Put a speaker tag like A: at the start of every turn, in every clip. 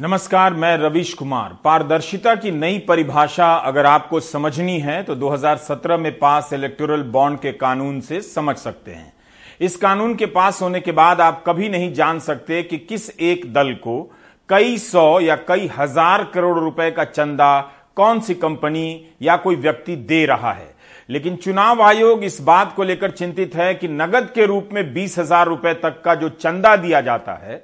A: नमस्कार, मैं रविश कुमार। पारदर्शिता की नई परिभाषा अगर आपको समझनी है तो 2017 में पास इलेक्टोरल बॉन्ड के कानून से समझ सकते हैं। इस कानून के पास होने के बाद आप कभी नहीं जान सकते कि किस एक दल को कई सौ या कई हज़ार करोड़ रुपए का चंदा कौन सी कंपनी या कोई व्यक्ति दे रहा है। लेकिन चुनाव आयोग इस बात को लेकर चिंतित है कि नगद के रूप में बीस हज़ार रुपए तक का जो चंदा दिया जाता है,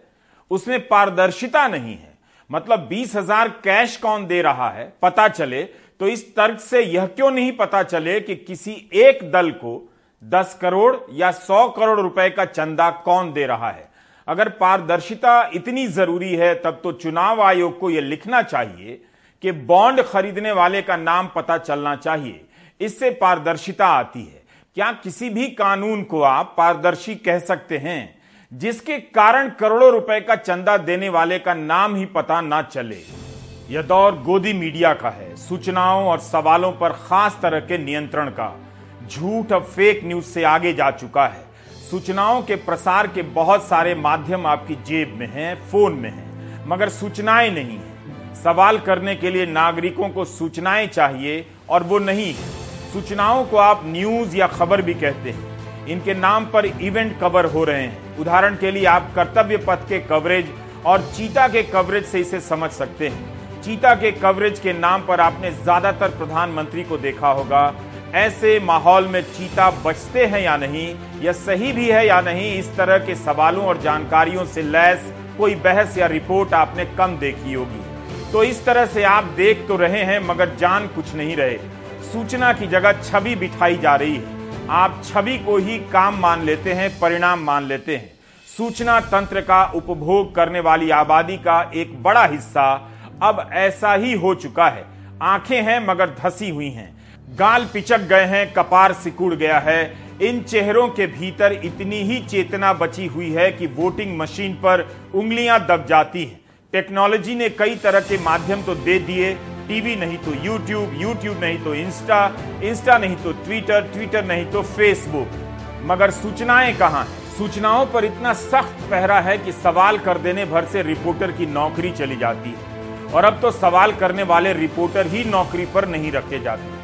A: उसमें पारदर्शिता नहीं है। मतलब बीस हज़ार कैश कौन दे रहा है, पता चले तो इस तर्क से यह क्यों नहीं पता चले कि किसी एक दल को दस करोड़ या सौ करोड़ रुपए का चंदा कौन दे रहा है? अगर पारदर्शिता इतनी ज़रूरी है, तब तो चुनाव आयोग को यह लिखना चाहिए कि बॉन्ड खरीदने वाले का नाम पता चलना चाहिए। इससे पारदर्शिता आती है। क्या किसी भी कानून को आप पारदर्शी कह सकते हैं? जिसके कारण करोड़ों रुपए का चंदा देने वाले का नाम ही पता ना चले। यह दौर गोदी मीडिया का है सूचनाओं और सवालों पर खास तरह के नियंत्रण का। झूठ अब फेक न्यूज़ से आगे जा चुका है। सूचनाओं के प्रसार के बहुत सारे माध्यम आपकी जेब में हैं, फ़ोन में हैं, मगर सूचनाएँ नहीं है। सवाल करने के लिए नागरिकों को सूचनाएँ चाहिए और वो नहीं है। सूचनाओं को आप न्यूज़ या खबर भी कहते हैं। इनके नाम पर इवेंट कवर हो रहे हैं। उदाहरण के लिए आप कर्तव्य पथ के कवरेज और चीता के कवरेज से इसे समझ सकते हैं। चीता के कवरेज के नाम पर आपने ज़्यादातर प्रधानमंत्री को देखा होगा। ऐसे माहौल में चीता बचते हैं या नहीं यह सही भी है या नहीं, इस तरह के सवालों और जानकारियों से लैस कोई बहस या रिपोर्ट आपने कम देखी होगी। तो इस तरह से आप देख तो रहे हैं, मगर जान कुछ नहीं रहे। सूचना की जगह छवि बिठाई जा रही है। आप छवि को ही काम मान लेते हैं, परिणाम मान लेते हैं। सूचना तंत्र का उपभोग करने वाली आबादी का एक बड़ा हिस्सा अब ऐसा ही हो चुका है। आँखें हैं, मगर धसी हुई हैं। गाल पिचक गए हैं, कपार सिकुड़ गया है। इन चेहरों के भीतर इतनी ही चेतना बची हुई है कि वोटिंग मशीन पर उंगलियाँ दब जाती हैं। टेक्नोलॉजी ने कई तरह के माध्यम तो दे दिए टीवी नहीं तो यूट्यूब यूट्यूब नहीं तो इंस्टा इंस्टा नहीं तो ट्विटर ट्विटर नहीं तो फेसबुक। मगर सूचनाएँ कहाँ? सूचनाओं पर इतना सख्त पहरा है कि सवाल कर देने भर से रिपोर्टर की नौकरी चली जाती है। और अब तो सवाल करने वाले रिपोर्टर ही नौकरी पर नहीं रखे जाते।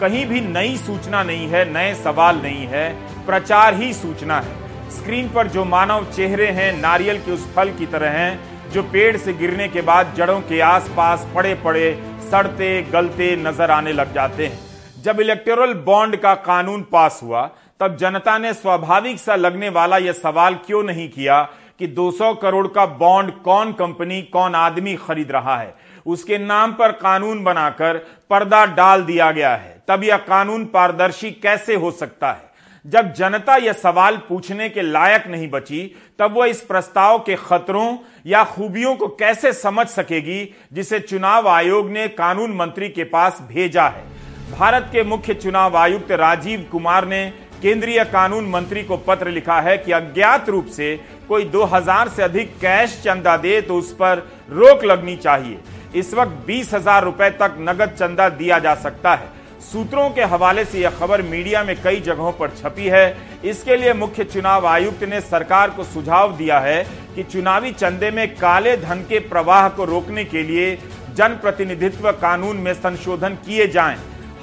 A: कहीं भी नई सूचना नहीं है, नए सवाल नहीं है, प्रचार ही सूचना है। स्क्रीन पर जो मानव चेहरे हैं, नारियल के उस फल की तरह हैं, जो पेड़ से गिरने के बाद जड़ों के आसपास पड़े पड़े सड़ते, गलते नज़र आने लग जाते हैं। जब इलेक्टोरल बॉन्ड का कानून पास हुआ, तब जनता ने स्वाभाविक सा लगने वाला यह सवाल क्यों नहीं किया कि 200 करोड़ का बॉन्ड कौन कंपनी कौन आदमी खरीद रहा है? उसके नाम पर कानून बनाकर पर्दा डाल दिया गया है। तब यह कानून पारदर्शी कैसे हो सकता है? जब जनता यह सवाल पूछने के लायक नहीं बची, तब वह इस प्रस्ताव के खतरों या खूबियों को कैसे समझ सकेगी, जिसे चुनाव आयोग ने कानून मंत्री के पास भेजा है। भारत के मुख्य चुनाव आयुक्त राजीव कुमार ने केंद्रीय कानून मंत्री को पत्र लिखा है कि अज्ञात रूप से कोई 2000 से अधिक कैश चंदा दे तो उस पर रोक लगनी चाहिए। इस वक्त बीस हज़ार रुपए तक नगद चंदा दिया जा सकता है। सूत्रों के हवाले से यह खबर मीडिया में कई जगहों पर छपी है। इसके लिए मुख्य चुनाव आयुक्त ने सरकार को सुझाव दिया है कि चुनावी चंदे में काले धन के प्रवाह को रोकने के लिए जनप्रतिनिधित्व कानून में संशोधन किए जाएँ।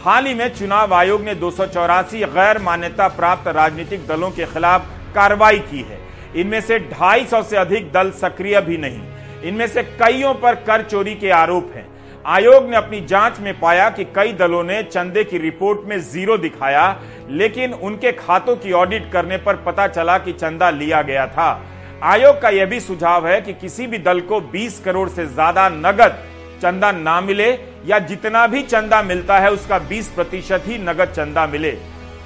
A: हाल ही में चुनाव आयोग ने दो सौ चौरासी गैर मान्यता प्राप्त राजनीतिक दलों के खिलाफ कार्रवाई की है। इनमें से 250 से अधिक दल सक्रिय भी नहीं। इनमें से कईयों पर कर चोरी के आरोप हैं। आयोग ने अपनी जाँच में पाया कि कई दलों ने चंदे की रिपोर्ट में ज़ीरो दिखाया, लेकिन उनके खातों की ऑडिट करने पर पता चला कि चंदा लिया गया था। आयोग का यह भी सुझाव है कि किसी भी दल को 20 करोड़ से ज़्यादा नगद चंदा ना मिले, या जितना भी चंदा मिलता है उसका 20 प्रतिशत ही नगद चंदा मिले।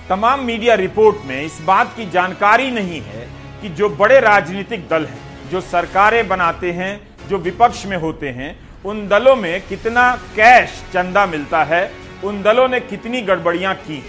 A: तमाम मीडिया रिपोर्ट में इस बात की जानकारी नहीं है कि जो बड़े राजनीतिक दल हैं, जो सरकारें बनाते हैं, जो विपक्ष में होते हैं उन दलों में कितना कैश चंदा मिलता है, उन दलों ने कितनी गड़बड़ियाँ की।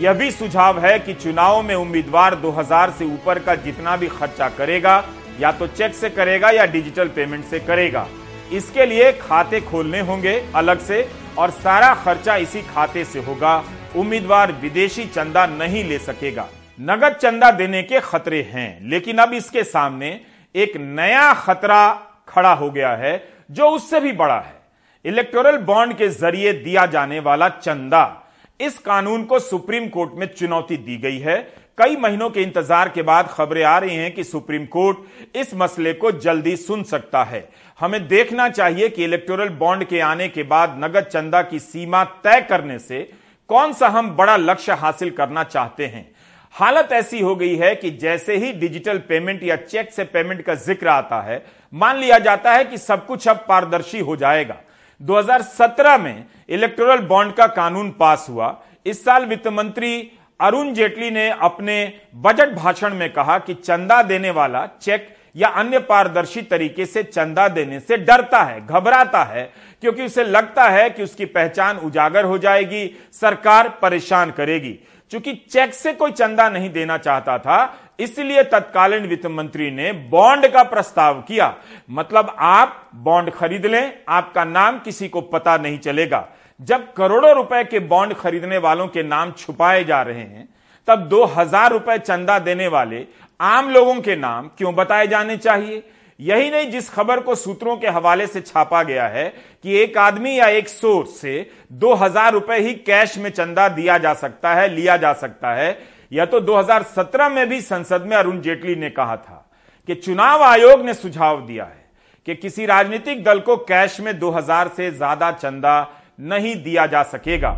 A: यह भी सुझाव है कि चुनाव में उम्मीदवार 2000 से ऊपर का जितना भी खर्चा करेगा, या तो चेक से करेगा या डिजिटल पेमेंट से करेगा। इसके लिए खाते खोलने होंगे अलग से, और सारा खर्चा इसी खाते से होगा। उम्मीदवार विदेशी चंदा नहीं ले सकेगा। नगद चंदा देने के खतरे हैं, लेकिन अब इसके सामने एक नया खतरा खड़ा हो गया है जो उससे भी बड़ा है। इलेक्टोरल बॉन्ड के ज़रिए दिया जाने वाला चंदा इस कानून को सुप्रीम कोर्ट में चुनौती दी गई है। कई महीनों के इंतज़ार के बाद खबरें आ रही हैं कि सुप्रीम कोर्ट इस मसले को जल्दी सुन सकता है। हमें देखना चाहिए कि इलेक्टोरल बॉन्ड के आने के बाद नगद चंदा की सीमा तय करने से कौन सा हम बड़ा लक्ष्य हासिल करना चाहते हैं। हालत ऐसी हो गई है कि जैसे ही डिजिटल पेमेंट या चेक से पेमेंट का ज़िक्र आता है मान लिया जाता है कि सब कुछ अब पारदर्शी हो जाएगा। 2017 में इलेक्टोरल बॉन्ड का कानून पास हुआ। इस साल वित्त मंत्री अरुण जेटली ने अपने बजट भाषण में कहा कि चंदा देने वाला चेक या अन्य पारदर्शी तरीके से चंदा देने से डरता है, घबराता है। क्योंकि उसे लगता है कि उसकी पहचान उजागर हो जाएगी, सरकार परेशान करेगी। चूँकि चेक से कोई चंदा नहीं देना चाहता था, इसलिए तत्कालीन वित्त मंत्री ने बॉन्ड का प्रस्ताव किया। मतलब आप बॉन्ड खरीद लें, आपका नाम किसी को पता नहीं चलेगा। जब करोड़ों रुपए के बॉन्ड खरीदने वालों के नाम छुपाए जा रहे हैं, तब दो हज़ार रुपए चंदा देने वाले आम लोगों के नाम क्यों बताए जाने चाहिए? यही नहीं, जिस खबर को सूत्रों के हवाले से छापा गया है कि एक आदमी या एक सोर्स से दो हज़ार रुपए ही कैश में चंदा दिया जा सकता है, लिया जा सकता है। यह तो 2017 में भी संसद में अरुण जेटली ने कहा था कि चुनाव आयोग ने सुझाव दिया है कि किसी राजनीतिक दल को कैश में 2000 से ज़्यादा चंदा नहीं दिया जा सकेगा।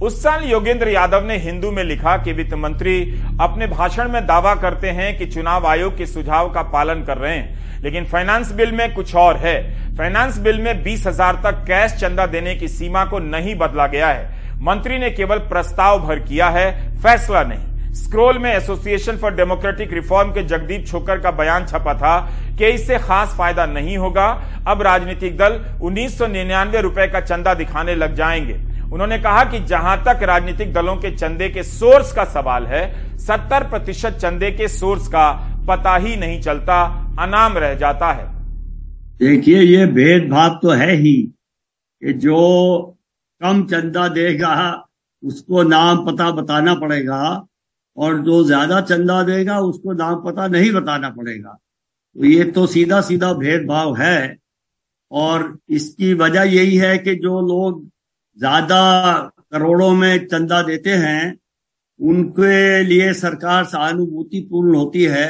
A: उस साल योगेंद्र यादव ने हिंदू में लिखा कि वित्त मंत्री अपने भाषण में दावा करते हैं कि चुनाव आयोग के सुझाव का पालन कर रहे हैं। लेकिन फाइनेंस बिल में कुछ और है। फाइनेंस बिल में बीस हज़ार तक कैश चंदा देने की सीमा को नहीं बदला गया है। मंत्री ने केवल प्रस्ताव भर किया है, फैसला नहीं। स्क्रोल में एसोसिएशन फॉर डेमोक्रेटिक रिफॉर्म के जगदीप छोकर का बयान छपा था कि इससे खास फ़ायदा नहीं होगा। अब राजनीतिक दल उन्नीस रुपए का चंदा दिखाने लग जाएँगे। उन्होंने कहा कि जहाँ तक राजनीतिक दलों के चंदे के सोर्स का सवाल है, सत्तर प्रतिशत चंदे के सोर्स का पता ही नहीं चलता, अनाम रह जाता है।
B: देखिए, ये भेदभाव तो है ही कि जो कम चंदा देगा, उसको नाम पता बताना पड़ेगा, और जो ज़्यादा चंदा देगा, उसको नाम पता नहीं बताना पड़ेगा। तो ये तो सीधा सीधा भेदभाव है, और इसकी वजह यही है कि जो लोग ज़्यादा करोड़ों में चंदा देते हैं, उनके लिए सरकार सहानुभूति पूर्ण होती है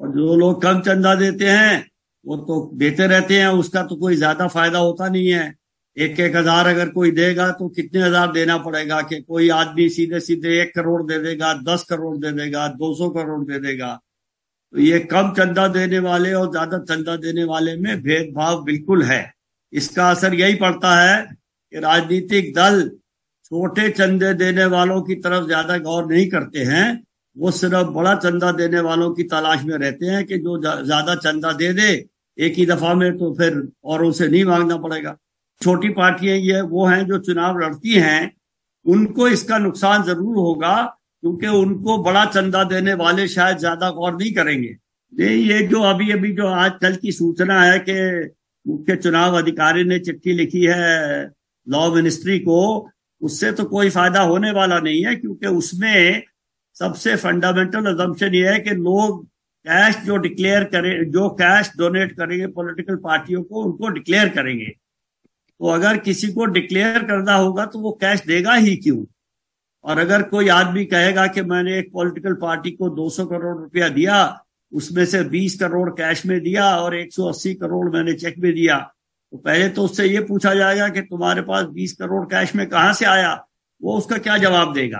B: और जो लोग कम चंदा देते हैं, वो तो देते रहते हैं, उसका तो कोई ज़्यादा फ़ायदा होता नहीं है। एक एक हज़ार अगर कोई देगा तो कितने हज़ार देना पड़ेगा कि कोई आदमी सीधे सीधे एक करोड़ दे देगा, दस करोड़ दे देगा, दो सौ करोड़ दे देगा। तो ये कम चंदा देने वाले और ज़्यादा चंदा देने वाले में भेदभाव बिल्कुल है। इसका असर यही पड़ता है कि राजनीतिक दल छोटे चंदे देने वालों की तरफ़ ज़्यादा गौर नहीं करते हैं, वो सिर्फ़ बड़ा चंदा देने वालों की तलाश में रहते हैं कि जो ज़्यादा चंदा दे दे, एक ही दफ़ा में तो फिर और उसे नहीं मांगना पड़ेगा। छोटी पार्टियाँ ये वो हैं जो चुनाव लड़ती हैं, उनको इसका नुकसान ज़रूर होगा, क्योंकि उनको बड़ा चंदा देने वाले शायद ज़्यादा गौर नहीं करेंगे। नहीं, ये जो अभी अभी जो आजकल की सूचना है कि मुख्य चुनाव अधिकारी ने चिट्ठी लिखी है लॉ मिनिस्ट्री को, उससे तो कोई फ़ायदा होने वाला नहीं है, क्योंकि उसमें सबसे फंडामेंटल अजम्पन ये है कि लोग कैश जो डिक्लेयर करें, जो कैश डोनेट करेंगे पॉलिटिकल पार्टियों को, उनको डिक्लेयर करेंगे। तो अगर किसी को डिक्लेयर करना होगा तो वो कैश देगा ही क्यों? और अगर कोई आदमी कहेगा कि मैंने एक पॉलिटिकल पार्टी को 200 करोड़ रुपया दिया, उसमें से 20 करोड़ कैश में दिया, और 180 करोड़ मैंने चेक में दिया तो पहले तो उससे ये पूछा जाएगा कि तुम्हारे पास 20 करोड़ कैश में कहाँ से आया? वो उसका क्या जवाब देगा?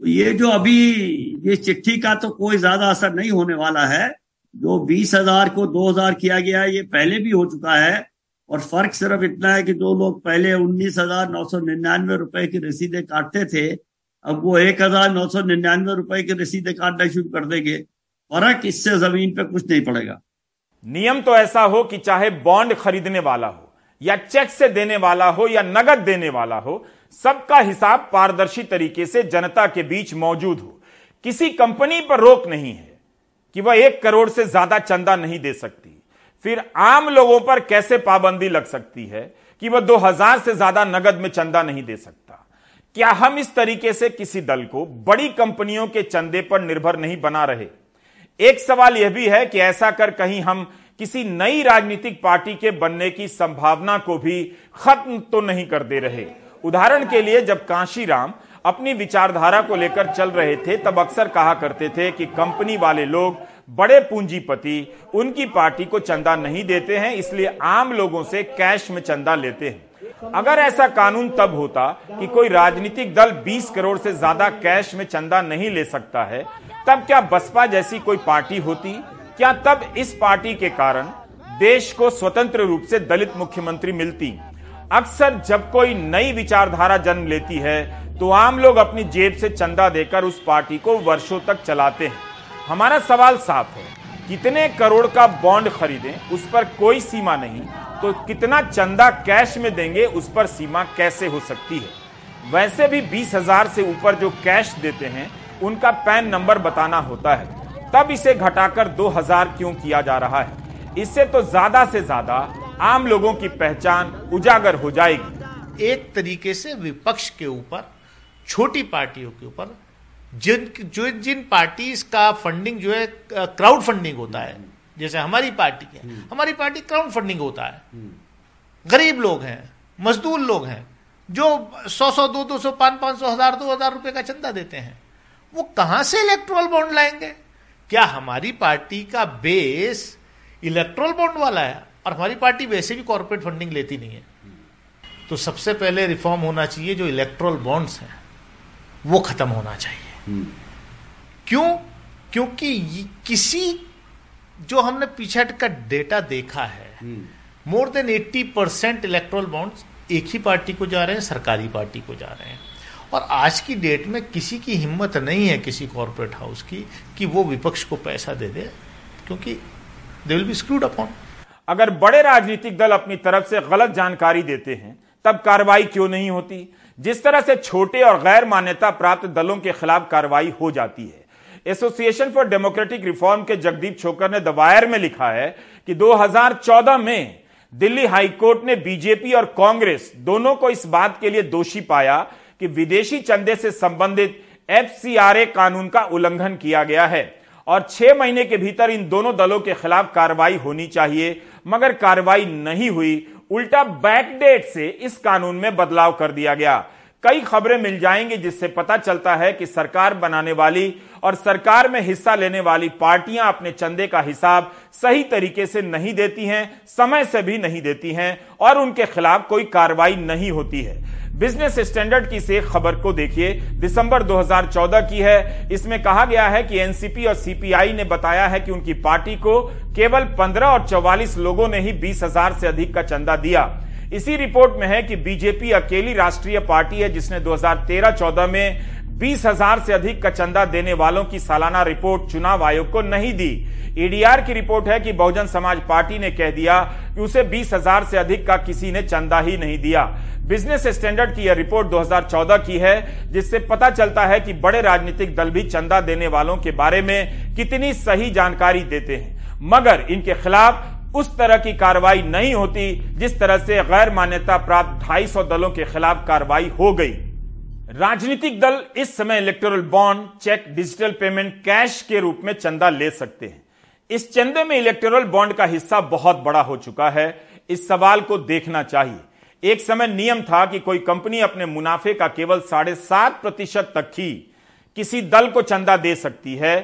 B: तो ये जो अभी ये चिट्ठी का तो कोई ज़्यादा असर नहीं होने वाला है। जो बीस हज़ार को दो हज़ार किया गया है, ये पहले भी हो चुका है। और फ़र्क सिर्फ़ इतना है कि जो लोग पहले उन्नीस हज़ार नौ सौ निन्यानवे रुपए की रसीदें काटते थे, अब वो एक हज़ार नौ सौ निन्यानवे रुपए की रसीदें काटना शुरू कर देंगे। फ़र्क इससे ज़मीन पे कुछ नहीं पड़ेगा।
A: नियम तो ऐसा हो कि चाहे बॉन्ड खरीदने वाला हो, या चेक से देने वाला हो, या नगद देने वाला हो, सबका हिसाब पारदर्शी तरीके से जनता के बीच मौजूद हो। किसी कंपनी पर रोक नहीं है कि वह एक करोड़ से ज़्यादा चंदा नहीं दे सकती। फिर आम लोगों पर कैसे पाबंदी लग सकती है कि वह 2000 से ज़्यादा नगद में चंदा नहीं दे सकता? क्या हम इस तरीके से किसी दल को बड़ी कंपनियों के चंदे पर निर्भर नहीं बना रहे? एक सवाल यह भी है कि ऐसा कर कहीं हम किसी नई राजनीतिक पार्टी के बनने की संभावना को भी खत्म तो नहीं कर दे रहे। उदाहरण के लिए जब कांशीराम अपनी विचारधारा को लेकर चल रहे थे, तब अक्सर कहा करते थे कि कंपनी वाले लोग बड़े पूंजीपति, उनकी पार्टी को चंदा नहीं देते हैं, इसलिए आम लोगों से कैश में चंदा लेते हैं। अगर ऐसा कानून तब होता कि कोई राजनीतिक दल 20 करोड़ से ज़्यादा कैश में चंदा नहीं ले सकता है तब क्या बसपा जैसी कोई पार्टी होती? क्या तब इस पार्टी के कारण देश को स्वतंत्र रूप से दलित मुख्यमंत्री मिलती? अक्सर जब कोई नई विचारधारा जन्म लेती है तो आम लोग अपनी जेब से चंदा देकर उस पार्टी को वर्षों तक चलाते हैं। हमारा सवाल साफ़ है, कितने करोड़ का बॉन्ड खरीदें, उस पर कोई सीमा नहीं तो कितना चंदा कैश में देंगे, उस पर सीमा कैसे हो सकती है? वैसे भी बीस हज़ार से ऊपर जो कैश देते हैं उनका पैन नंबर बताना होता है। तब इसे घटाकर 2000 क्यों किया जा रहा है? इससे तो ज़्यादा से ज़्यादा आम लोगों की पहचान उजागर हो जाएगी।
C: एक तरीके से विपक्ष के ऊपर छोटी पार्टियों के ऊपर जिन जो जिन पार्टीज़ का फंडिंग जो है क्राउड फंडिंग होता है। जैसे हमारी पार्टी है। हमारी पार्टी क्राउड फंडिंग होता है। गरीब लोग हैं मजदूर लोग हैं जो सौ सौ दो दो सौ पाँच पाँच सौ हज़ार दो हज़ार रुपए का चंदा देते हैं। वो कहाँ से इलेक्ट्रोल बॉन्ड लाएँगे? क्या हमारी पार्टी का बेस इलेक्ट्रोल बॉन्ड वाला है? और हमारी पार्टी वैसे भी कॉरपोरेट फंडिंग लेती नहीं है। तो सबसे पहले रिफॉर्म होना चाहिए जो इलेक्ट्रोल बॉन्ड्स हैं वो खत्म होना चाहिए। क्यों? क्योंकि किसी जो हमने पीछे का डेटा देखा है more than 80 percent electoral bonds एक ही पार्टी को जा रहे हैं सरकारी पार्टी को जा रहे हैं। और आज की डेट में किसी की हिम्मत नहीं है किसी कॉरपोरेट हाउस की कि वो विपक्ष को पैसा दे दे, क्योंकि they will be screwed upon
A: अगर बड़े राजनीतिक दल अपनी तरफ़ से गलत जानकारी देते हैं, तब कार्रवाई क्यों नहीं होती? जिस तरह से छोटे और गैर मान्यता प्राप्त दलों के खिलाफ कार्रवाई हो जाती है। एसोसिएशन फॉर डेमोक्रेटिक रिफॉर्म के जगदीप छोकर ने दवायर में लिखा है कि 2014 में दिल्ली हाईकोर्ट ने बीजेपी और कांग्रेस दोनों को इस बात के लिए दोषी पाया कि विदेशी चंदे से संबंधित एफसीआरए कानून का उल्लंघन किया गया है और छह महीने के भीतर इन दोनों दलों के खिलाफ कार्रवाई होनी चाहिए, मगर कार्रवाई नहीं हुई। उल्टा बैकडेट से इस कानून में बदलाव कर दिया गया। कई खबरें मिल जाएँगी जिससे पता चलता है कि सरकार बनाने वाली और सरकार में हिस्सा लेने वाली पार्टियाँ अपने चंदे का हिसाब सही तरीके से नहीं देती हैं, समय से भी नहीं देती हैं और उनके खिलाफ कोई कार्रवाई नहीं होती है। बिज़नेस स्टैंडर्ड की से खबर को देखिए। दिसंबर 2014 की है। इसमें कहा गया है कि एनसीपी और सीपीआई ने बताया है कि उनकी पार्टी को केवल 15 और 44 लोगों ने ही बीस हज़ार से अधिक का चंदा दिया। इसी रिपोर्ट में है कि बीजेपी अकेली राष्ट्रीय पार्टी है जिसने 2013-14 में बीस हज़ार से अधिक का चंदा देने वालों की सालाना रिपोर्ट चुनाव आयोग को नहीं दी। ईडीआर की रिपोर्ट है कि बहुजन समाज पार्टी ने कह दिया कि उसे बीस हज़ार से अधिक का किसी ने चंदा ही नहीं दिया। बिज़नेस स्टैंडर्ड की यह रिपोर्ट 2014 की है, जिससे पता चलता है कि बड़े राजनीतिक दल भी चंदा देने वालों के बारे में कितनी सही जानकारी देते हैं। मगर इनके खिलाफ उस तरह की कार्रवाई नहीं होती जिस तरह से गैर मान्यता प्राप्त 250 दलों के खिलाफ कार्रवाई हो गई। राजनीतिक दल इस समय electoral bond cheque digital payment cash के रूप में चंदा ले सकते हैं। इस चंदे में इलेक्टोरल बॉन्ड का हिस्सा बहुत बड़ा हो चुका है। इस सवाल को देखना चाहिए। एक समय नियम था कि कोई कंपनी अपने मुनाफे का केवल साढ़े सात प्रतिशत तक ही किसी दल को चंदा दे सकती है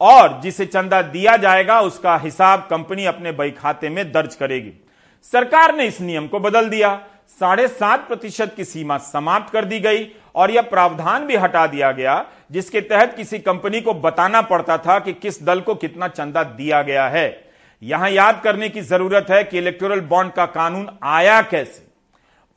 A: और जिसे चंदा दिया जाएगा, उसका हिसाब कंपनी अपने बही खाते में दर्ज करेगी। सरकार ने इस नियम को बदल दिया। साढ़े सात प्रतिशत की सीमा समाप्त कर दी गई और यह प्रावधान भी हटा दिया गया, जिसके तहत किसी कंपनी को बताना पड़ता था कि किस दल को कितना चंदा दिया गया है। यहाँ याद करने की ज़रूरत है कि इलेक्टोरल बॉन्ड का कानून आया कैसे।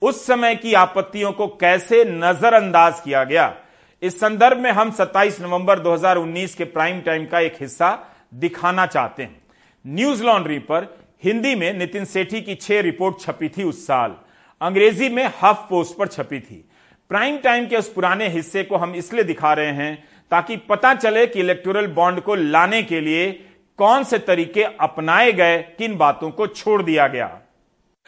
A: उस समय की आपत्तियों को कैसे नजरअंदाज किया गया। इस संदर्भ में हम 27 नवंबर 2019 के प्राइम टाइम का एक हिस्सा दिखाना चाहते हैं। न्यूज़ लॉन्ड्री पर हिंदी में नितिन सेठी की छह रिपोर्ट छपी थी उस साल। अंग्रेज़ी में हफ पोस्ट पर छपी थी। प्राइम टाइम के उस पुराने हिस्से को हम इसलिए दिखा रहे हैं ताकि पता चले कि इलेक्टोरल बॉन्ड को लाने के लिए कौन से तरीके अपनाए गए, किन बातों को छोड़ दिया गया।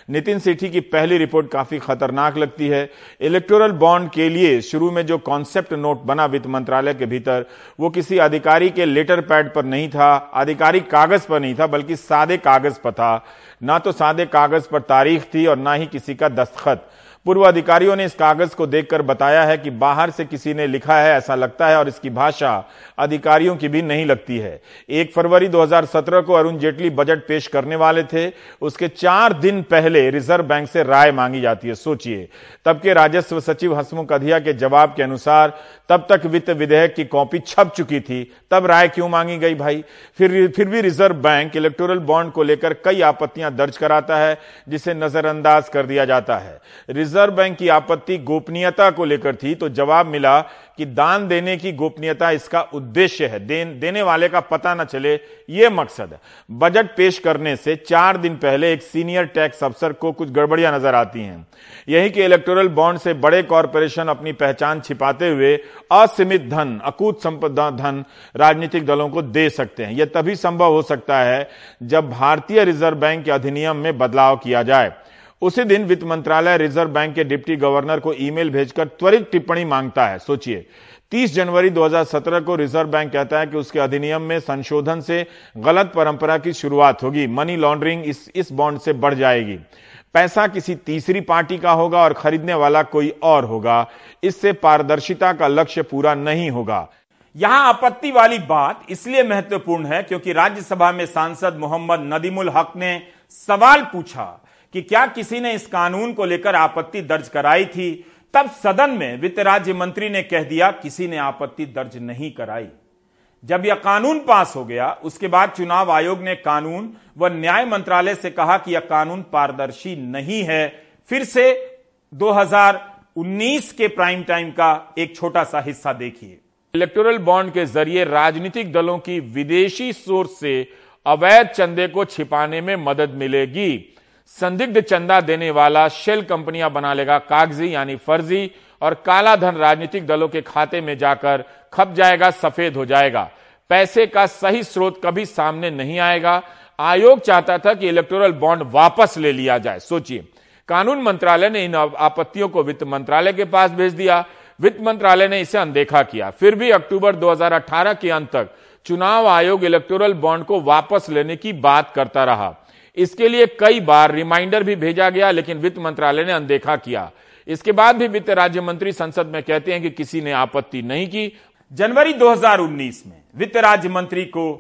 A: नितिन सेठी की पहली रिपोर्ट काफ़ी खतरनाक लगती है। इलेक्टोरल बॉन्ड के लिए शुरू में जो कॉन्सेप्ट नोट बना वित्त मंत्रालय के भीतर, वो किसी अधिकारी के लेटर पैड पर नहीं था, आधिकारिक कागज़ पर नहीं था, बल्कि सादे कागज़ पर था। ना तो सादे कागज़ पर तारीख थी और ना ही किसी का दस्तखत। पूर्व अधिकारियों ने इस कागज़ को देखकर बताया है कि बाहर से किसी ने लिखा है, ऐसा लगता है, और इसकी भाषा अधिकारियों की भी नहीं लगती है। एक फरवरी 2017 को अरुण जेटली बजट पेश करने वाले थे। उसके चार दिन पहले रिज़र्व बैंक से राय मांगी जाती है। सोचिए, तब के राजस्व सचिव हसमुख अधिया के जवाब के अनुसार, तब तक वित्त विधेयक की कॉपी छप चुकी थी। तब राय क्यों मांगी गई भाई? फिर फिर भी रिज़र्व बैंक इलेक्टोरल बॉन्ड को लेकर कई आपत्तियाँ दर्ज कराता है, जिसे नजरअंदाज कर दिया जाता है। रिज़र्व बैंक की आपत्ति गोपनीयता को लेकर थी तो जवाब मिला कि दान देने की गोपनीयता इसका उद्देश्य है। दे, देने वाले का पता न चले यह मकसद बजट पेश करने से चार दिन पहले एक सीनियर टैक्स अफसर को कुछ गड़बड़ियाँ नज़र आती हैं। यही कि इलेक्टोरल बॉन्ड से बड़े कॉरपोरेशन अपनी पहचान छिपाते हुए असीमित धन अकूत संपदा धन राजनीतिक दलों को दे सकते हैं। यह तभी संभव हो सकता है जब भारतीय रिज़र्व बैंक के अधिनियम में बदलाव किया जाए। उसी दिन वित्त मंत्रालय रिज़र्व बैंक के डिप्टी गवर्नर को ईमेल भेजकर त्वरित टिप्पणी माँगता है। सोचिए 30 जनवरी 2017 को रिज़र्व बैंक कहता है कि उसके अधिनियम में संशोधन से गलत परंपरा की शुरुआत होगी। मनी लॉन्ड्रिंग इस इस बॉन्ड से बढ़ जाएगी। पैसा किसी तीसरी पार्टी का होगा और खरीदने वाला कोई और होगा। इससे पारदर्शिता का लक्ष्य पूरा नहीं होगा।
D: यहाँ आपत्ति वाली बात इसलिए महत्वपूर्ण है क्योंकि राज्यसभा में सांसद मोहम्मद नदीमुल हक ने सवाल पूछा कि क्या किसी ने इस कानून को लेकर आपत्ति दर्ज कराई थी? तब सदन में वित्त राज्य मंत्री ने कह दिया, किसी ने आपत्ति दर्ज नहीं कराई। जब यह कानून पास हो गया, उसके बाद चुनाव आयोग ने कानून व न्याय मंत्रालय से कहा कि यह कानून पारदर्शी नहीं है। फिर से 2019 के प्राइम टाइम का एक छोटा सा हिस्सा देखिए।
A: इलेक्टोरल बॉन्ड के ज़रिए राजनीतिक दलों की विदेशी सोर्स से अवैध चंदे को छिपाने में मदद मिलेगी। संदिग्ध चंदा देने वाला शेल कंपनियाँ बना लेगा कागज़ी यानी फर्जी, और काला धन राजनीतिक दलों के खाते में जाकर खप जाएगा, सफ़ेद हो जाएगा। पैसे का सही स्रोत कभी सामने नहीं आएगा। आयोग चाहता था कि इलेक्टोरल बॉन्ड वापस ले लिया जाए। सोचिए, कानून मंत्रालय ने इन आपत्तियों को वित्त मंत्रालय के पास भेज दिया। वित्त मंत्रालय ने इसे अनदेखा किया। फिर भी अक्टूबर 2018 के अंत तक चुनाव आयोग इलेक्टोरल बॉन्ड को वापस लेने की बात करता रहा। इसके लिए कई बार रिमाइंडर भी भेजा गया, लेकिन वित्त मंत्रालय ने अनदेखा किया। इसके बाद भी वित्त राज्य मंत्री संसद में कहते हैं कि किसी ने आपत्ति नहीं की।
D: जनवरी 2019 में वित्त राज्य मंत्री को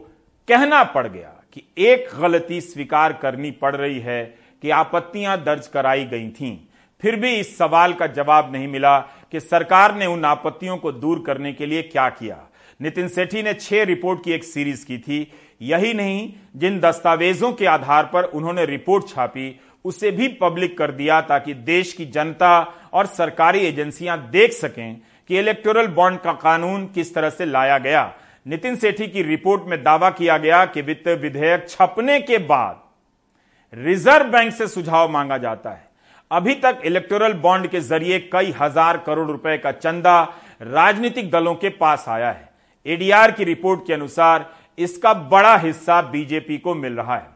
D: कहना पड़ गया कि एक गलती स्वीकार करनी पड़ रही है कि आपत्तियाँ दर्ज कराई गई थीं। फिर भी इस सवाल का जवाब नहीं मिला कि सरकार ने उन आपत्तियों को दूर करने के लिए क्या किया। नितिन सेठी ने छह रिपोर्ट की एक सीरीज़ की थी। यही नहीं, जिन दस्तावेजों के आधार पर उन्होंने रिपोर्ट छापी, उसे भी पब्लिक कर दिया ताकि देश की जनता और सरकारी एजेंसियाँ देख सकें कि इलेक्टोरल बॉन्ड का कानून किस तरह से लाया गया। नितिन सेठी की रिपोर्ट में दावा किया गया कि वित्त विधेयक छपने के बाद रिज़र्व बैंक से सुझाव मांगा जाता है। अभी तक इलेक्टोरल बॉन्ड के ज़रिए कई हज़ार करोड़ रुपए का चंदा राजनीतिक दलों के पास आया है। एडीआर की रिपोर्ट के अनुसार इसका बड़ा हिस्सा बीजेपी को मिल रहा है।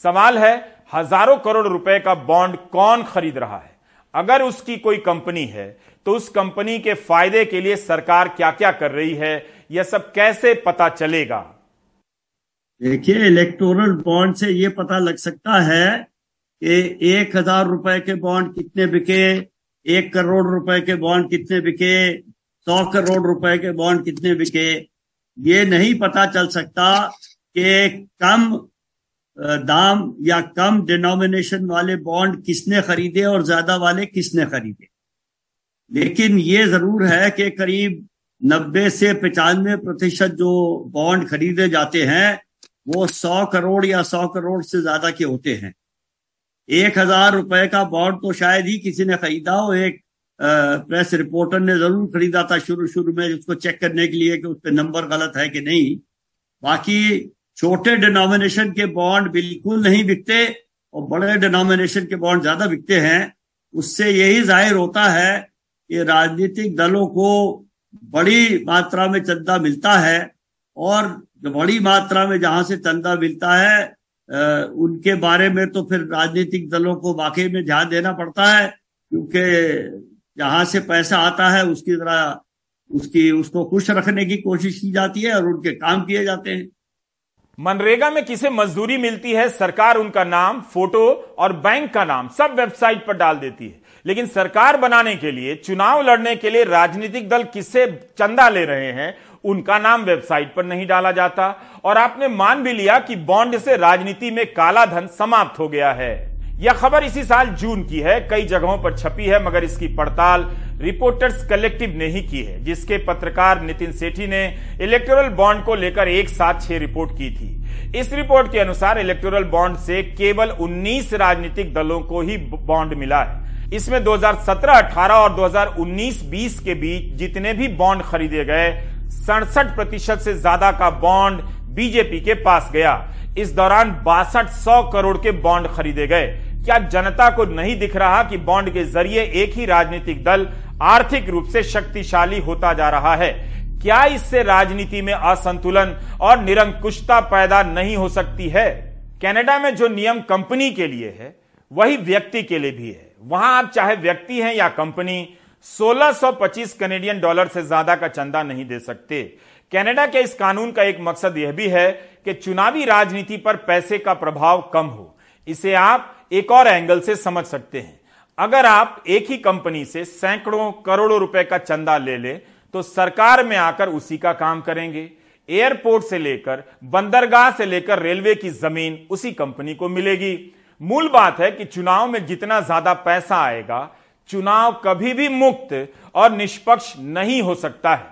D: सवाल है, हज़ारों करोड़ रुपए का बॉन्ड कौन खरीद रहा है? अगर उसकी कोई कंपनी है तो उस कंपनी के फ़ायदे के लिए सरकार क्या क्या कर रही है, यह सब कैसे पता चलेगा?
B: देखिए, इलेक्टोरल बॉन्ड से यह पता लग सकता है कि एक हज़ार रुपए के बॉन्ड कितने बिके, एक करोड़ रुपए के बॉन्ड कितने बिके, सौ करोड़ रुपए के बॉन्ड कितने बिके। ये नहीं पता चल सकता कि कम दाम या कम डिनोमिनेशन वाले बॉन्ड किसने खरीदे और ज़्यादा वाले किसने खरीदे। लेकिन ये ज़रूर है कि करीब 90 से पचानवे प्रतिशत जो बॉन्ड खरीदे जाते हैं, वो 100 करोड़ या 100 करोड़ से ज़्यादा के होते हैं। एक हज़ार रुपए का बॉन्ड तो शायद ही किसी ने खरीदा हो, एक प्रेस रिपोर्टर ने ज़रूर खरीदा था शुरू शुरू में उसको चेक करने के लिए कि उस पर नंबर गलत है कि नहीं। बाकी छोटे डिनोमिनेशन के बॉन्ड बिल्कुल नहीं बिकते और बड़े डिनोमिनेशन के बॉन्ड ज़्यादा बिकते हैं। उससे यही ज़ाहिर होता है कि राजनीतिक दलों को बड़ी मात्रा में चंदा मिलता है और बड़ी मात्रा में जहाँ से चंदा मिलता है उनके बारे में तो फिर राजनीतिक दलों को वाकई में ध्यान देना पड़ता है, क्योंकि जहाँ से पैसा आता है, उसकी तरह उसकी, उसको खुश रखने की कोशिश की जाती है और उनके काम किए जाते हैं।
A: मनरेगा में किसे मजदूरी मिलती है, सरकार उनका नाम, फ़ोटो और बैंक का नाम, सब वेबसाइट पर डाल देती है। लेकिन सरकार बनाने के लिए, चुनाव लड़ने के लिए राजनीतिक दल किससे चंदा ले रहे हैं, उनका नाम वेबसाइट पर नहीं डाला जाता। और आपने मान भी लिया कि बॉन्ड से राजनीति में काला धन समाप्त हो गया है। यह खबर इसी साल जून की है। कई जगहों पर छपी है, मगर इसकी पड़ताल रिपोर्टर्स कलेक्टिव ने ही की है, जिसके पत्रकार नितिन सेठी ने इलेक्टोरल बॉन्ड को लेकर एक साथ छह रिपोर्ट की थी। इस रिपोर्ट के अनुसार इलेक्टोरल बॉन्ड से केवल 19 राजनीतिक दलों को ही बॉन्ड मिला है। इसमें 2017-18 और 2019-20 के बीच जितने भी बॉन्ड खरीदे गए, सड़सठ प्रतिशत से ज़्यादा का बॉन्ड बीजेपी के पास गया। इस दौरान बासठ सौ करोड़ के बॉन्ड खरीदे गए। क्या जनता को नहीं दिख रहा कि बॉन्ड के ज़रिए एक ही राजनीतिक दल आर्थिक रूप से शक्तिशाली होता जा रहा है? क्या इससे राजनीति में असंतुलन और निरंकुशता पैदा नहीं हो सकती है? कनाडा में जो नियम कंपनी के लिए है, वही व्यक्ति के लिए भी है। वहाँ आप चाहे व्यक्ति हैं या कंपनी 1625 कनेडियन डॉलर से ज़्यादा का चंदा नहीं दे सकते। कनाडा के इस कानून का एक मकसद यह भी है कि चुनावी राजनीति पर पैसे का प्रभाव कम हो। इसे आप एक और एंगल से समझ सकते हैं। अगर आप एक ही कंपनी से सैकड़ों करोड़ों रुपए का चंदा ले ले तो सरकार में आकर उसी का काम करेंगे। एयरपोर्ट से लेकर, बंदरगाह से लेकर रेलवे की ज़मीन उसी कंपनी को मिलेगी। मूल बात है कि चुनाव में जितना ज़्यादा पैसा आएगा, चुनाव कभी भी मुक्त और निष्पक्ष नहीं हो सकता है।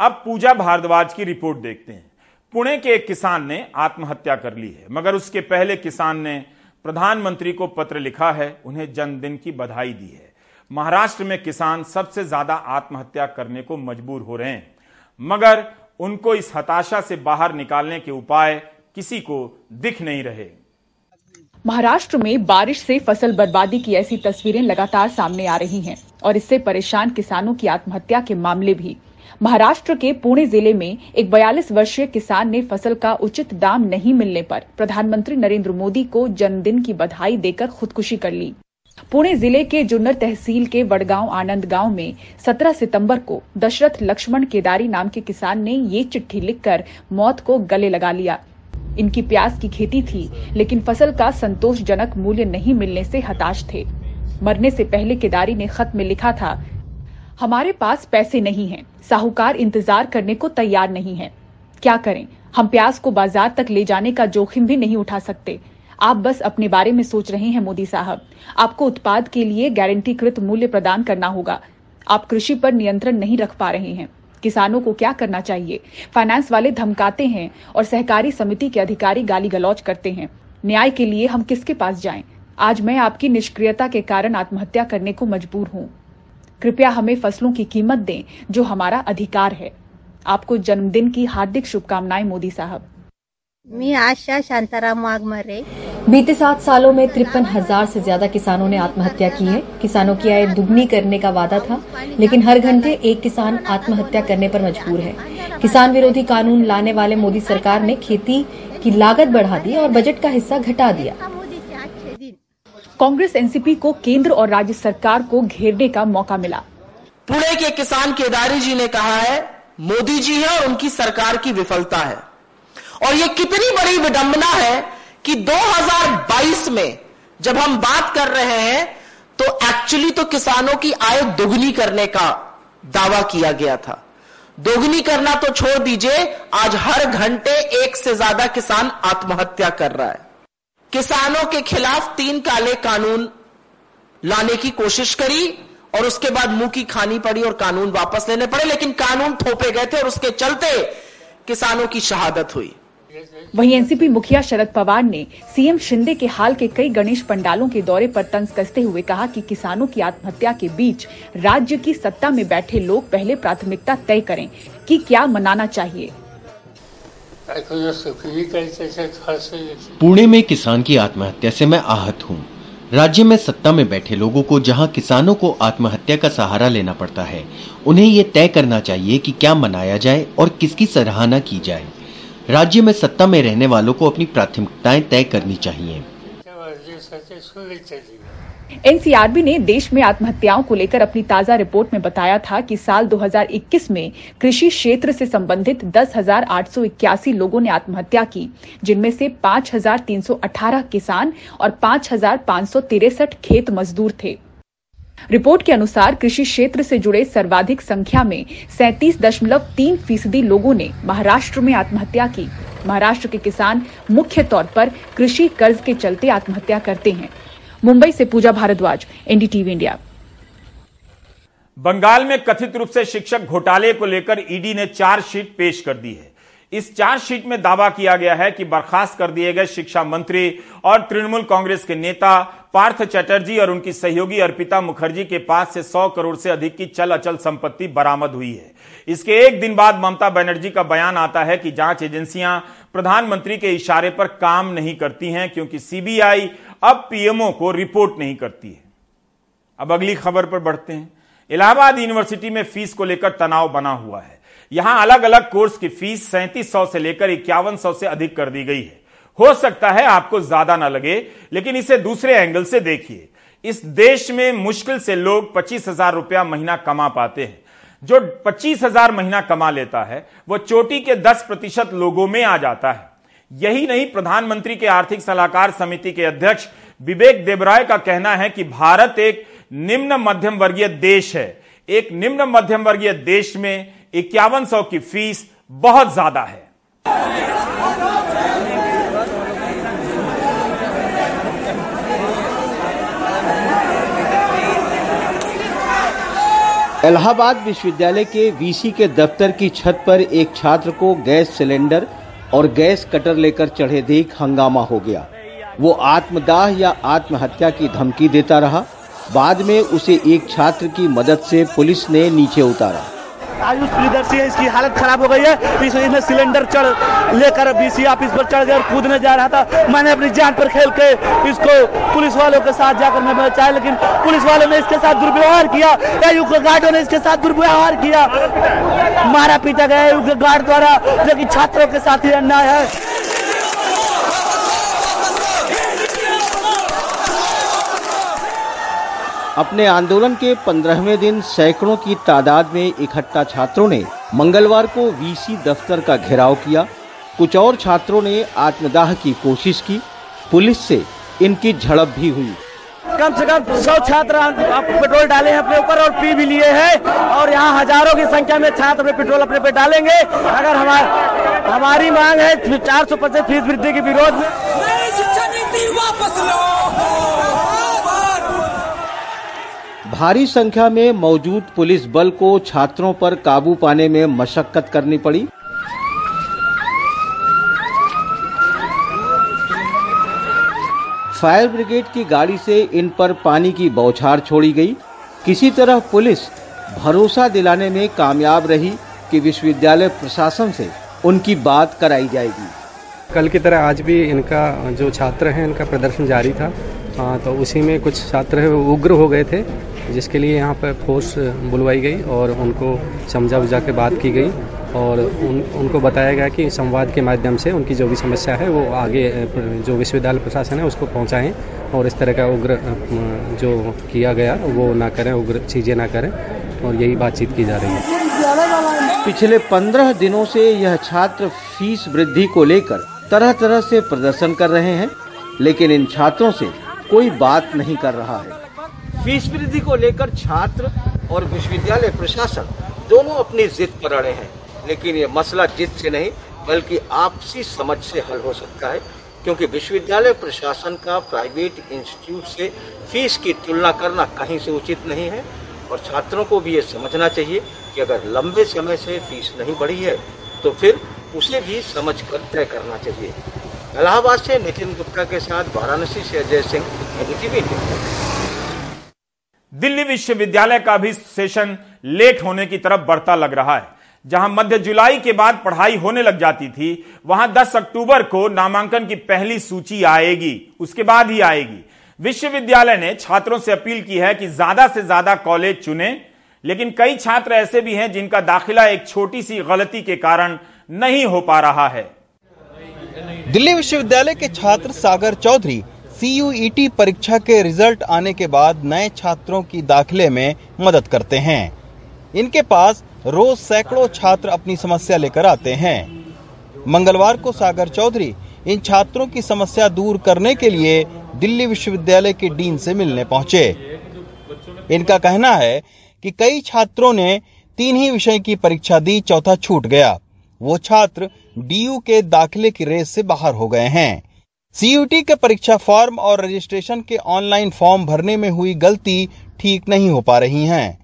A: अब पूजा भारद्वाज की रिपोर्ट देखते हैं। पुणे के एक किसान ने आत्महत्या कर ली है, मगर उसके पहले किसान ने प्रधानमंत्री को पत्र लिखा है, उन्हें जन्मदिन की बधाई दी है। महाराष्ट्र में किसान सबसे ज़्यादा आत्महत्या करने को मजबूर हो रहे हैं। मगर उनको इस हताशा से बाहर निकालने के उपाय किसी को दिख नहीं रहे।
E: महाराष्ट्र में बारिश से फ़सल बर्बादी की ऐसी तस्वीरें लगातार सामने आ रही हैं और इससे परेशान किसानों की आत्महत्या के मामले भी। महाराष्ट्र के पुणे ज़िले में एक 42 वर्षीय किसान ने फ़सल का उचित दाम नहीं मिलने पर प्रधानमंत्री नरेंद्र मोदी को जन्मदिन की बधाई देकर खुदकुशी कर ली। पुणे ज़िले के जुन्नर तहसील के वडगांव आनंद गाँव में 17 सितंबर को दशरथ लक्ष्मण केदारी नाम के किसान ने ये चिट्ठी लिखकर मौत को गले लगा लिया। इनकी प्याज की खेती थी, लेकिन फ़सल का संतोषजनक मूल्य नहीं मिलने से हताश थे। मरने से पहले केदारी ने खत में लिखा था हमारे पास पैसे नहीं हैं। साहूकार इंतज़ार करने को तैयार नहीं है। क्या करें? हम प्याज को बाज़ार तक ले जाने का जोखिम भी नहीं उठा सकते। आप बस अपने बारे में सोच रहे हैं, मोदी साहब। आपको उत्पाद के लिए गारंटीकृत मूल्य प्रदान करना होगा। आप कृषि पर नियंत्रण नहीं रख पा रहे हैं। किसानों को क्या करना चाहिए? फाइनेंस वाले धमकाते हैं और सहकारी समिति के अधिकारी गाली गलौज करते हैं। न्याय के लिए हम किसके पास जाएँ? आज मैं आपकी निष्क्रियता के कारण आत्महत्या करने को मजबूर हूँ। कृपया हमें फ़सलों की कीमत दें जो हमारा अधिकार है। आपको जन्मदिन की हार्दिक शुभकामनाएँ मोदी साहब।
F: मी आशा शांताराम वाघमारे।
G: बीते सात सालों में तिरपन हज़ार से ज़्यादा किसानों ने आत्महत्या की है। किसानों की आय दुगनी करने का वादा था लेकिन हर घंटे एक किसान आत्महत्या करने पर मजबूर है। किसान विरोधी कानून लाने वाले मोदी सरकार ने खेती की लागत बढ़ा दी और बजट का हिस्सा घटा दिया।
E: कांग्रेस एनसीपी को केंद्र और राज्य सरकार को घेरने का मौका मिला।
H: पुणे के किसान केदारी जी ने कहा है, मोदी जी है और उनकी सरकार की विफलता है। और यह कितनी बड़ी विडंबना है कि 2022 में जब हम बात कर रहे हैं तो एक्चुअली तो किसानों की आय दोगुनी करने का दावा किया गया था। दोगुनी करना तो छोड़ दीजिए, आज हर घंटे एक से ज़्यादा किसान आत्महत्या कर रहा है। किसानों के खिलाफ तीन काले कानून लाने की कोशिश करी और उसके बाद मुँह की खानी पड़ी और कानून वापस लेने पड़े, लेकिन कानून थोपे गए थे और उसके चलते किसानों की शहादत हुई।
E: वहीं एनसीपी मुखिया शरद पवार ने सीएम शिंदे के हाल के कई गणेश पंडालों के दौरे पर तंज कसते हुए कहा कि किसानों की आत्महत्या के बीच राज्य की सत्ता में बैठे लोग पहले प्राथमिकता तय करें कि क्या मनाना चाहिए।
I: पुणे में किसान की आत्महत्या से मैं आहत हूँ। राज्य में सत्ता में बैठे लोगों को जहाँ किसानों को आत्महत्या का सहारा लेना पड़ता है, उन्हें ये तय करना चाहिए कि क्या मनाया जाए और किसकी सराहना की जाए। राज्य में सत्ता में रहने वालों को अपनी प्राथमिकताएँ तय करनी चाहिए।
E: एनसीआरबी ने देश में आत्महत्याओं को लेकर अपनी ताज़ा रिपोर्ट में बताया था कि साल 2021 में कृषि क्षेत्र से संबंधित दस लोगों ने आत्महत्या की जिनमें से 5,318 किसान और पाँच खेत मजदूर थे। रिपोर्ट के अनुसार कृषि क्षेत्र से जुड़े सर्वाधिक संख्या में सैंतीस दशमलव तीन फ़ीसदी लोगों ने महाराष्ट्र में आत्महत्या की। महाराष्ट्र के किसान मुख्य तौर पर कृषि कर्ज के चलते आत्महत्या करते हैं। मुंबई से पूजा भारद्वाज, एनडीटीवी इंडिया।
A: बंगाल में कथित रूप से शिक्षक घोटाले को लेकर ईडी ने चार्जशीट पेश कर दी है। इस चार्जशीट में दावा किया गया है कि बर्खास्त कर दिए गए शिक्षा मंत्री और तृणमूल कांग्रेस के नेता पार्थ चटर्जी और उनकी सहयोगी अर्पिता मुखर्जी के पास से 100 करोड़ से अधिक की चल अचल संपत्ति बरामद हुई है। इसके एक दिन बाद ममता बनर्जी का बयान आता है कि जाँच एजेंसियाँ प्रधानमंत्री के इशारे पर काम नहीं करती हैं, क्योंकि सीबीआई अब पीएमओ को रिपोर्ट नहीं करती है। अब अगली खबर पर बढ़ते हैं। इलाहाबाद यूनिवर्सिटी में फ़ीस को लेकर तनाव बना हुआ है। यहाँ अलग अलग कोर्स की फ़ीस सैंतीस सौ लेकर इक्यावन से अधिक कर दी गई है। हो सकता है आपको ज़्यादा ना लगे, लेकिन इसे दूसरे एंगल से देखिए। इस देश में मुश्किल से लोग पच्चीस हज़ार रुपया महीना कमा पाते हैं। जो पच्चीस हज़ार महीना कमा लेता है वह चोटी के दस प्रतिशत लोगों में आ जाता है। यही नहीं, प्रधानमंत्री के आर्थिक सलाहकार समिति के अध्यक्ष विवेक देबराय का कहना है कि भारत एक निम्न मध्यम वर्गीय देश है। एक निम्न मध्यम वर्गीय देश में इक्यावन सौ की फ़ीस बहुत ज़्यादा है।
J: इलाहाबाद विश्वविद्यालय के वीसी के दफ्तर की छत पर एक छात्र को गैस सिलेंडर और गैस कटर लेकर चढ़े देख हंगामा हो गया। वो आत्मदाह या आत्महत्या की धमकी देता रहा। बाद में उसे एक छात्र की मदद से पुलिस ने नीचे उतारा।
K: आयुष प्रियदर्शी है इसकी हालत खराब हो गई है। इसने सिलेंडर चढ़ लेकर बीसी ऑफ़िस पर चढ़ गया और कूदने जा रहा था। मैंने अपनी जान पर खेल के इसको पुलिस वालों के साथ जाकर मैं बचाया, लेकिन पुलिस वालों ने इसके साथ दुर्व्यवहार किया। आयुक्त गार्डो गार्डों ने इसके साथ दुर्व्यवहार किया। मारा पीटा गया गार्ड द्वारा, जो कि छात्रों के साथ ही अन्याय है।
J: अपने आंदोलन के पंद्रहवें दिन सैकड़ों की तादाद में इकट्ठा छात्रों ने मंगलवार को वीसी दफ्तर का घेराव किया। कुछ और छात्रों ने आत्मदाह की कोशिश की। पुलिस से इनकी झड़प भी हुई।
K: कम से कम सौ छात्र पेट्रोल डाले हैं अपने ऊपर और पी भी लिए हैं और यहाँ हज़ारों की संख्या में छात्र अपने पेट्रोल अपने पे डालेंगे। अगर हमार, हमारी मांग है चार सौ पचास फ़ीस वृद्धि के विरोध में। वापस लो
J: भारी संख्या में मौजूद पुलिस बल को छात्रों पर काबू पाने में मशक्कत करनी पड़ी। फायर ब्रिगेड की गाड़ी से इन पर पानी की बौछार छोड़ी गई। किसी तरह पुलिस भरोसा दिलाने में कामयाब रही कि विश्वविद्यालय प्रशासन से उनकी बात कराई जाएगी।
L: कल की तरह आज भी इनका जो छात्र हैं, इनका प्रदर्शन जारी था। हाँ तो उसी में कुछ छात्र उग्र हो गए थे, जिसके लिए यहाँ पर फोर्स बुलवाई गई और उनको समझा बुझा के बात की गई और उन, उनको बताया गया कि संवाद के माध्यम से उनकी जो भी समस्या है, वो आगे जो विश्वविद्यालय प्रशासन है, उसको पहुँचाएँ और इस तरह का उग्र जो किया गया, वो ना करें, उग्र चीज़ें ना करें और यही बातचीत की जा रही है।
J: पिछले पंद्रह दिनों से यह छात्र फ़ीस वृद्धि को लेकर तरह तरह से प्रदर्शन कर रहे हैं, लेकिन इन छात्रों से कोई बात नहीं कर रहा है। फ़ीस वृद्धि को लेकर छात्र और विश्वविद्यालय प्रशासन दोनों अपनी जिद पर अड़े हैं। लेकिन ये मसला जिद से नहीं, बल्कि आपसी समझ से हल हो सकता है, क्योंकि विश्वविद्यालय प्रशासन का प्राइवेट इंस्टीट्यूट से फ़ीस की तुलना करना कहीं से उचित नहीं है। और छात्रों को भी ये समझना चाहिए कि अगर लंबे समय से फ़ीस नहीं बढ़ी है तो फिर उसे भी समझ कर तय करना चाहिए। इलाहाबाद से नितिन गुप्ता के साथ वाराणसी से अजय सिंह
A: दिल्ली विश्वविद्यालय का भी सेशन लेट होने की तरफ़ बढ़ता लग रहा है। जहाँ मध्य जुलाई के बाद पढ़ाई होने लग जाती थी, वहाँ 10 अक्टूबर को नामांकन की पहली सूची आएगी, उसके बाद ही आएगी। विश्वविद्यालय ने छात्रों से अपील की है कि ज़्यादा से ज़्यादा कॉलेज चुने, लेकिन कई छात्र ऐसे भी हैं जिनका दाखिला एक छोटी सी गलती के कारण नहीं हो पा रहा है।
M: दिल्ली विश्वविद्यालय के छात्र सागर चौधरी सी परीक्षा के रिज़ल्ट आने के बाद नए छात्रों की दाखिले में मदद करते हैं। इनके पास रोज सैकड़ों छात्र अपनी समस्या लेकर आते हैं। मंगलवार को सागर चौधरी इन छात्रों की समस्या दूर करने के लिए दिल्ली विश्वविद्यालय के डीन से मिलने पहुँचे। इनका कहना है कि कई छात्रों ने तीन ही विषय की परीक्षा दी, चौथा छूट गया। वो छात्र डीयू के दाखिले की रेस से बाहर हो गए हैं। सीयूटी के परीक्षा फॉर्म और रजिस्ट्रेशन के ऑनलाइन फॉर्म भरने में हुई गलती ठीक नहीं हो पा रही है।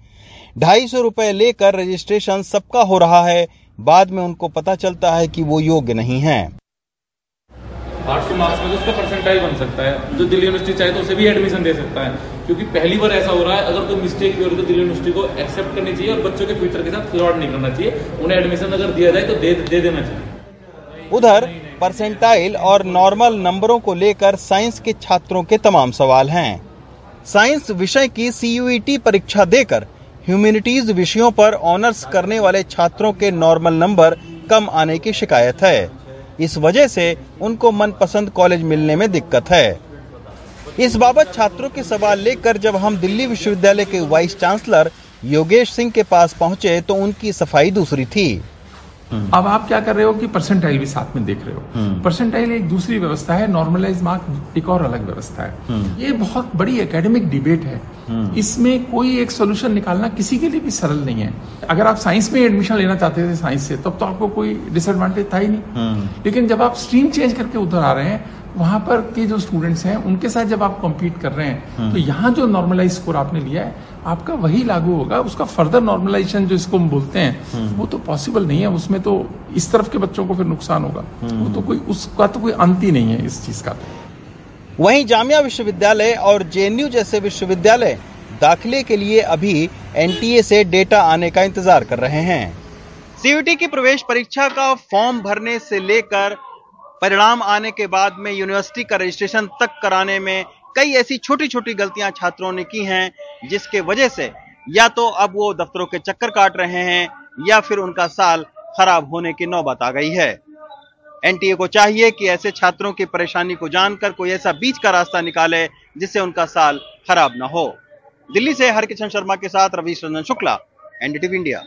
M: ढाई सौ रूपए लेकर रजिस्ट्रेशन सबका हो रहा है। बाद में उनको पता चलता है कि वो योग्य नहीं है।
N: आठ सौ मार्क्स में तो उसका परसेंटाइल बन सकता है। जो दिल्ली यूनिवर्सिटी चाहे तो उसे भी एडमिशन दे सकता है। क्योंकि पहली बार ऐसा हो रहा है अगर कोई मिस्टेक भी हो रही तो दिल्ली यूनिवर्सिटी को एक्सेप्ट करनी चाहिए और बच्चों के फ्यूचर के साथ फ्रॉड नहीं करना चाहिए। उन्हें एडमिशन अगर दिया जाए तो दे, दे देना चाहिए।
M: उधर परसेंटाइल और नॉर्मल नंबरों को लेकर साइंस के छात्रों के तमाम सवाल हैं। साइंस विषय की सी परीक्षा देकर ह्यूमैनिटीज विषयों पर ऑनर्स करने वाले छात्रों के नॉर्मल नंबर कम आने की शिकायत है। इस वजह से उनको मनपसंद कॉलेज मिलने में दिक्कत है। इस बाबत छात्रों के सवाल लेकर जब हम दिल्ली विश्वविद्यालय के वाइस चांसलर योगेश सिंह के पास पहुँचे तो उनकी सफ़ाई दूसरी थी।
O: अब आप क्या कर रहे हो कि परसेंटाइल भी साथ में देख रहे हो। परसेंटाइल एक दूसरी व्यवस्था है नॉर्मलाइज मार्क एक और अलग व्यवस्था है। ये बहुत बड़ी एकेडमिक डिबेट है। इसमें कोई एक सोल्यूशन निकालना किसी के लिए भी सरल नहीं है। अगर आप साइंस में एडमिशन लेना चाहते थे साइंस से तब तो आपको कोई डिसएडवांटेज था ही नहीं। लेकिन जब आप स्ट्रीम चेंज करके उधर आ रहे हैं वहाँ पर के जो स्टूडेंट्स हैं उनके साथ जब आप कम्पीट कर रहे हैं तो यहाँ जो नॉर्मलाइज स्कोर आपने लिया है आपका वही लागू होगा। उसका फर्दर नॉर्मलाइजेशन जो इसको हम बोलते हैं वो तो पॉसिबल नहीं है। उसमें तो इस तरफ़ के बच्चों को फिर नुकसान होगा। वो तो कोई उसका तो कोई अंत ही नहीं है इस चीज़ का।
M: वहीं जामिया विश्वविद्यालय और जेएनयू जैसे विश्वविद्यालय दाखिले के लिए अभी एनटीए से डेटा आने का इंतज़ार कर रहे हैं। सीयूटी की प्रवेश परीक्षा का फॉर्म भरने से लेकर परिणाम आने के बाद में यूनिवर्सिटी का रजिस्ट्रेशन तक कराने में कई ऐसी छोटी छोटी गलतियाँ छात्रों ने की हैं, जिसके वजह से या तो अब वो दफ्तरों के चक्कर काट रहे हैं, या फिर उनका साल खराब होने की नौबत आ गई है। एनटीए को चाहिए कि ऐसे छात्रों की परेशानी को जानकर कोई ऐसा बीच का रास्ता निकाले, जिससे उनका साल खराब ना हो। दिल्ली से हरकिशन शर्मा के साथ रवीश रंजन शुक्ला, एनडीटीवी इंडिया।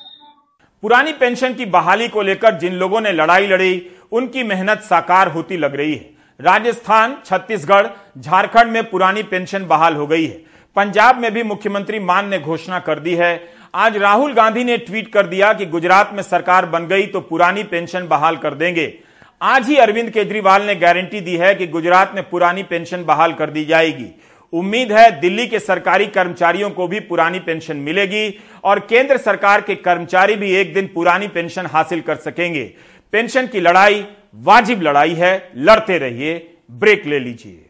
A: पुरानी पेंशन की बहाली को लेकर जिन लोगों ने लड़ाई लड़ी उनकी मेहनत साकार होती लग रही है। राजस्थान, छत्तीसगढ़, झारखंड में पुरानी पेंशन बहाल हो गई है। पंजाब में भी मुख्यमंत्री मान ने घोषणा कर दी है। आज राहुल गांधी ने ट्वीट कर दिया कि गुजरात में सरकार बन गई तो पुरानी पेंशन बहाल कर देंगे। आज ही अरविंद केजरीवाल ने गारंटी दी है कि गुजरात में पुरानी पेंशन बहाल कर दी जाएगी। उम्मीद है दिल्ली के सरकारी कर्मचारियों को भी पुरानी पेंशन मिलेगी और केंद्र सरकार के कर्मचारी भी एक दिन पुरानी पेंशन हासिल कर सकेंगे। पेंशन की लड़ाई, वाजिब लड़ाई है, लड़ते रहिए, ब्रेक ले लीजिए।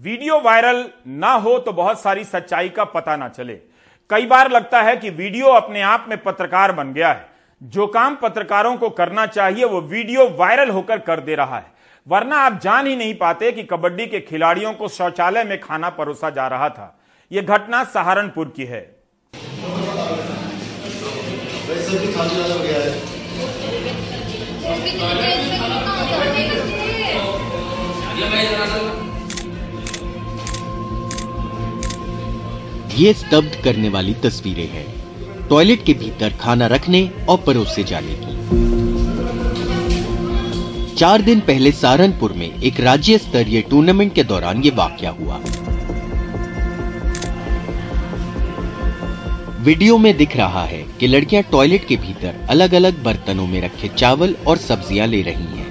A: वीडियो वायरल ना हो तो बहुत सारी सच्चाई का पता ना चले। कई बार लगता है कि वीडियो अपने आप में पत्रकार बन गया है। जो काम पत्रकारों को करना चाहिए, वो वीडियो वायरल होकर कर दे रहा है। वरना आप जान ही नहीं पाते कि कबड्डी के खिलाड़ियों को शौचालय में खाना परोसा जा रहा था। यह घटना सहारनपुर की है।
I: ये स्तब्ध करने वाली तस्वीरें हैं। टॉयलेट के भीतर खाना रखने और परोसे जाने की। चार दिन पहले सहारनपुर में एक राज्य स्तरीय टूर्नामेंट के दौरान ये वाक्य हुआ। वीडियो में दिख रहा है कि लड़कियाँ टॉयलेट के भीतर अलग अलग बर्तनों में रखे चावल और सब्ज़ियाँ ले रही हैं।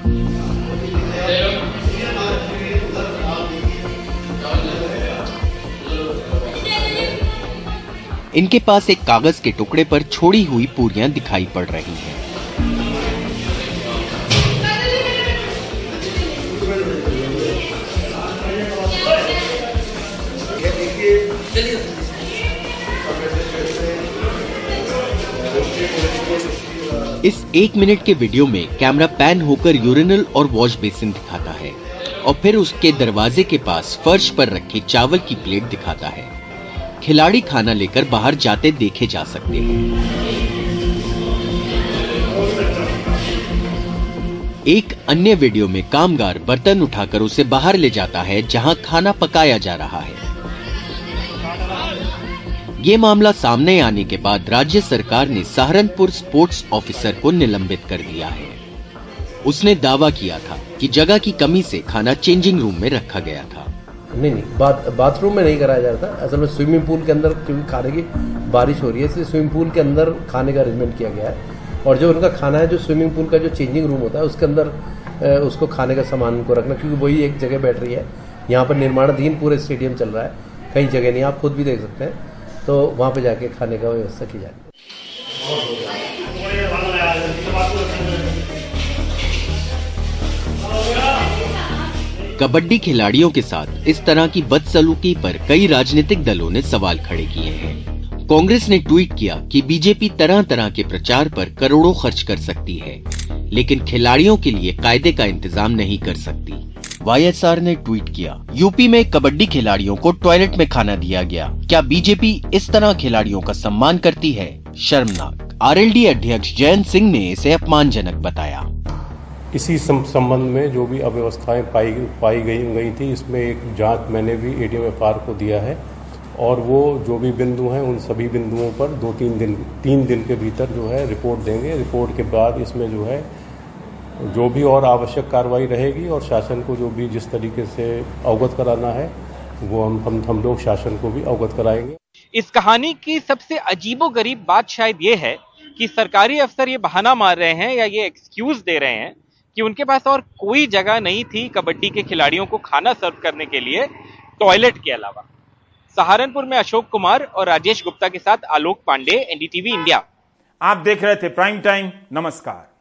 I: इनके पास एक कागज़ के टुकड़े पर छोड़ी हुई पूरियाँ दिखाई पड़ रही हैं। इस एक मिनट के वीडियो में कैमरा पैन होकर यूरिनल और वॉश बेसिन दिखाता है और फिर उसके दरवाजे के पास फर्श पर रखे चावल की प्लेट दिखाता है। खिलाड़ी खाना लेकर बाहर जाते देखे जा सकते हैं। एक अन्य वीडियो में कामगार बर्तन उठाकर उसे बाहर ले जाता है, जहाँ खाना पकाया जा रहा है। ये मामला सामने आने के बाद राज्य सरकार ने सहारनपुर स्पोर्ट्स ऑफिसर को निलंबित कर दिया है। उसने दावा किया था कि जगह की कमी से खाना चेंजिंग रूम में रखा गया था।
P: नहीं नहीं, बात बाथरूम में नहीं कराया जा रहा असल में स्विमिंग पूल के अंदर क्योंकि खाने की बारिश हो रही है, इसलिए स्विमिंग पूल के अंदर खाने का अरेंजमेंट किया गया है। और जो उनका खाना है, जो स्विमिंग पूल का जो चेंजिंग रूम होता है, उसके अंदर उसको खाने का सामान को रखना, क्योंकि वही एक जगह बैठ रही है। यहाँ पर निर्माणाधीन पूरे स्टेडियम चल रहा है। कहीं जगह नहीं, आप खुद भी देख सकते हैं। तो वहाँ पर जाके खाने का व्यवस्था की जाए
I: कबड्डी खिलाड़ियों के साथ इस तरह की बदसलूकी पर कई राजनीतिक दलों ने सवाल खड़े किए हैं। कांग्रेस ने ट्वीट किया कि बीजेपी तरह तरह के प्रचार पर करोड़ों खर्च कर सकती है, लेकिन खिलाड़ियों के लिए कायदे का इंतज़ाम नहीं कर सकती। वाईएसआर ने ट्वीट किया, यूपी में कबड्डी खिलाड़ियों को टॉयलेट में खाना दिया गया। क्या बीजेपी इस तरह खिलाड़ियों का सम्मान करती है? शर्मनाक। आरएलडी अध्यक्ष जयंत सिंह ने इसे अपमानजनक बताया।
Q: इसी संबंध में जो भी अव्यवस्थाएँ पाई पाई गई गई थी, इसमें एक जाँच मैंने भी एडीएम एफ़ को दिया है और वो जो भी बिंदु हैं, उन सभी बिंदुओं पर दो तीन दिन तीन दिन के भीतर जो है रिपोर्ट देंगे। रिपोर्ट के बाद इसमें जो है, जो भी और आवश्यक कार्रवाई रहेगी और शासन को जो भी जिस तरीके से अवगत कराना है, वो हम हम हम लोग शासन को भी अवगत कराएँगे।
R: इस कहानी की सबसे अजीबो गरीब बात शायद ये है कि सरकारी अफसर ये बहाना मार रहे हैं या ये एक्सक्यूज दे रहे हैं कि उनके पास और कोई जगह नहीं थी कबड्डी के खिलाड़ियों को खाना सर्व करने के लिए टॉयलेट के अलावा। सहारनपुर में अशोक कुमार और राजेश गुप्ता के साथ आलोक पांडे, एनडीटीवी इंडिया।
A: आप देख रहे थे प्राइम टाइम, नमस्कार।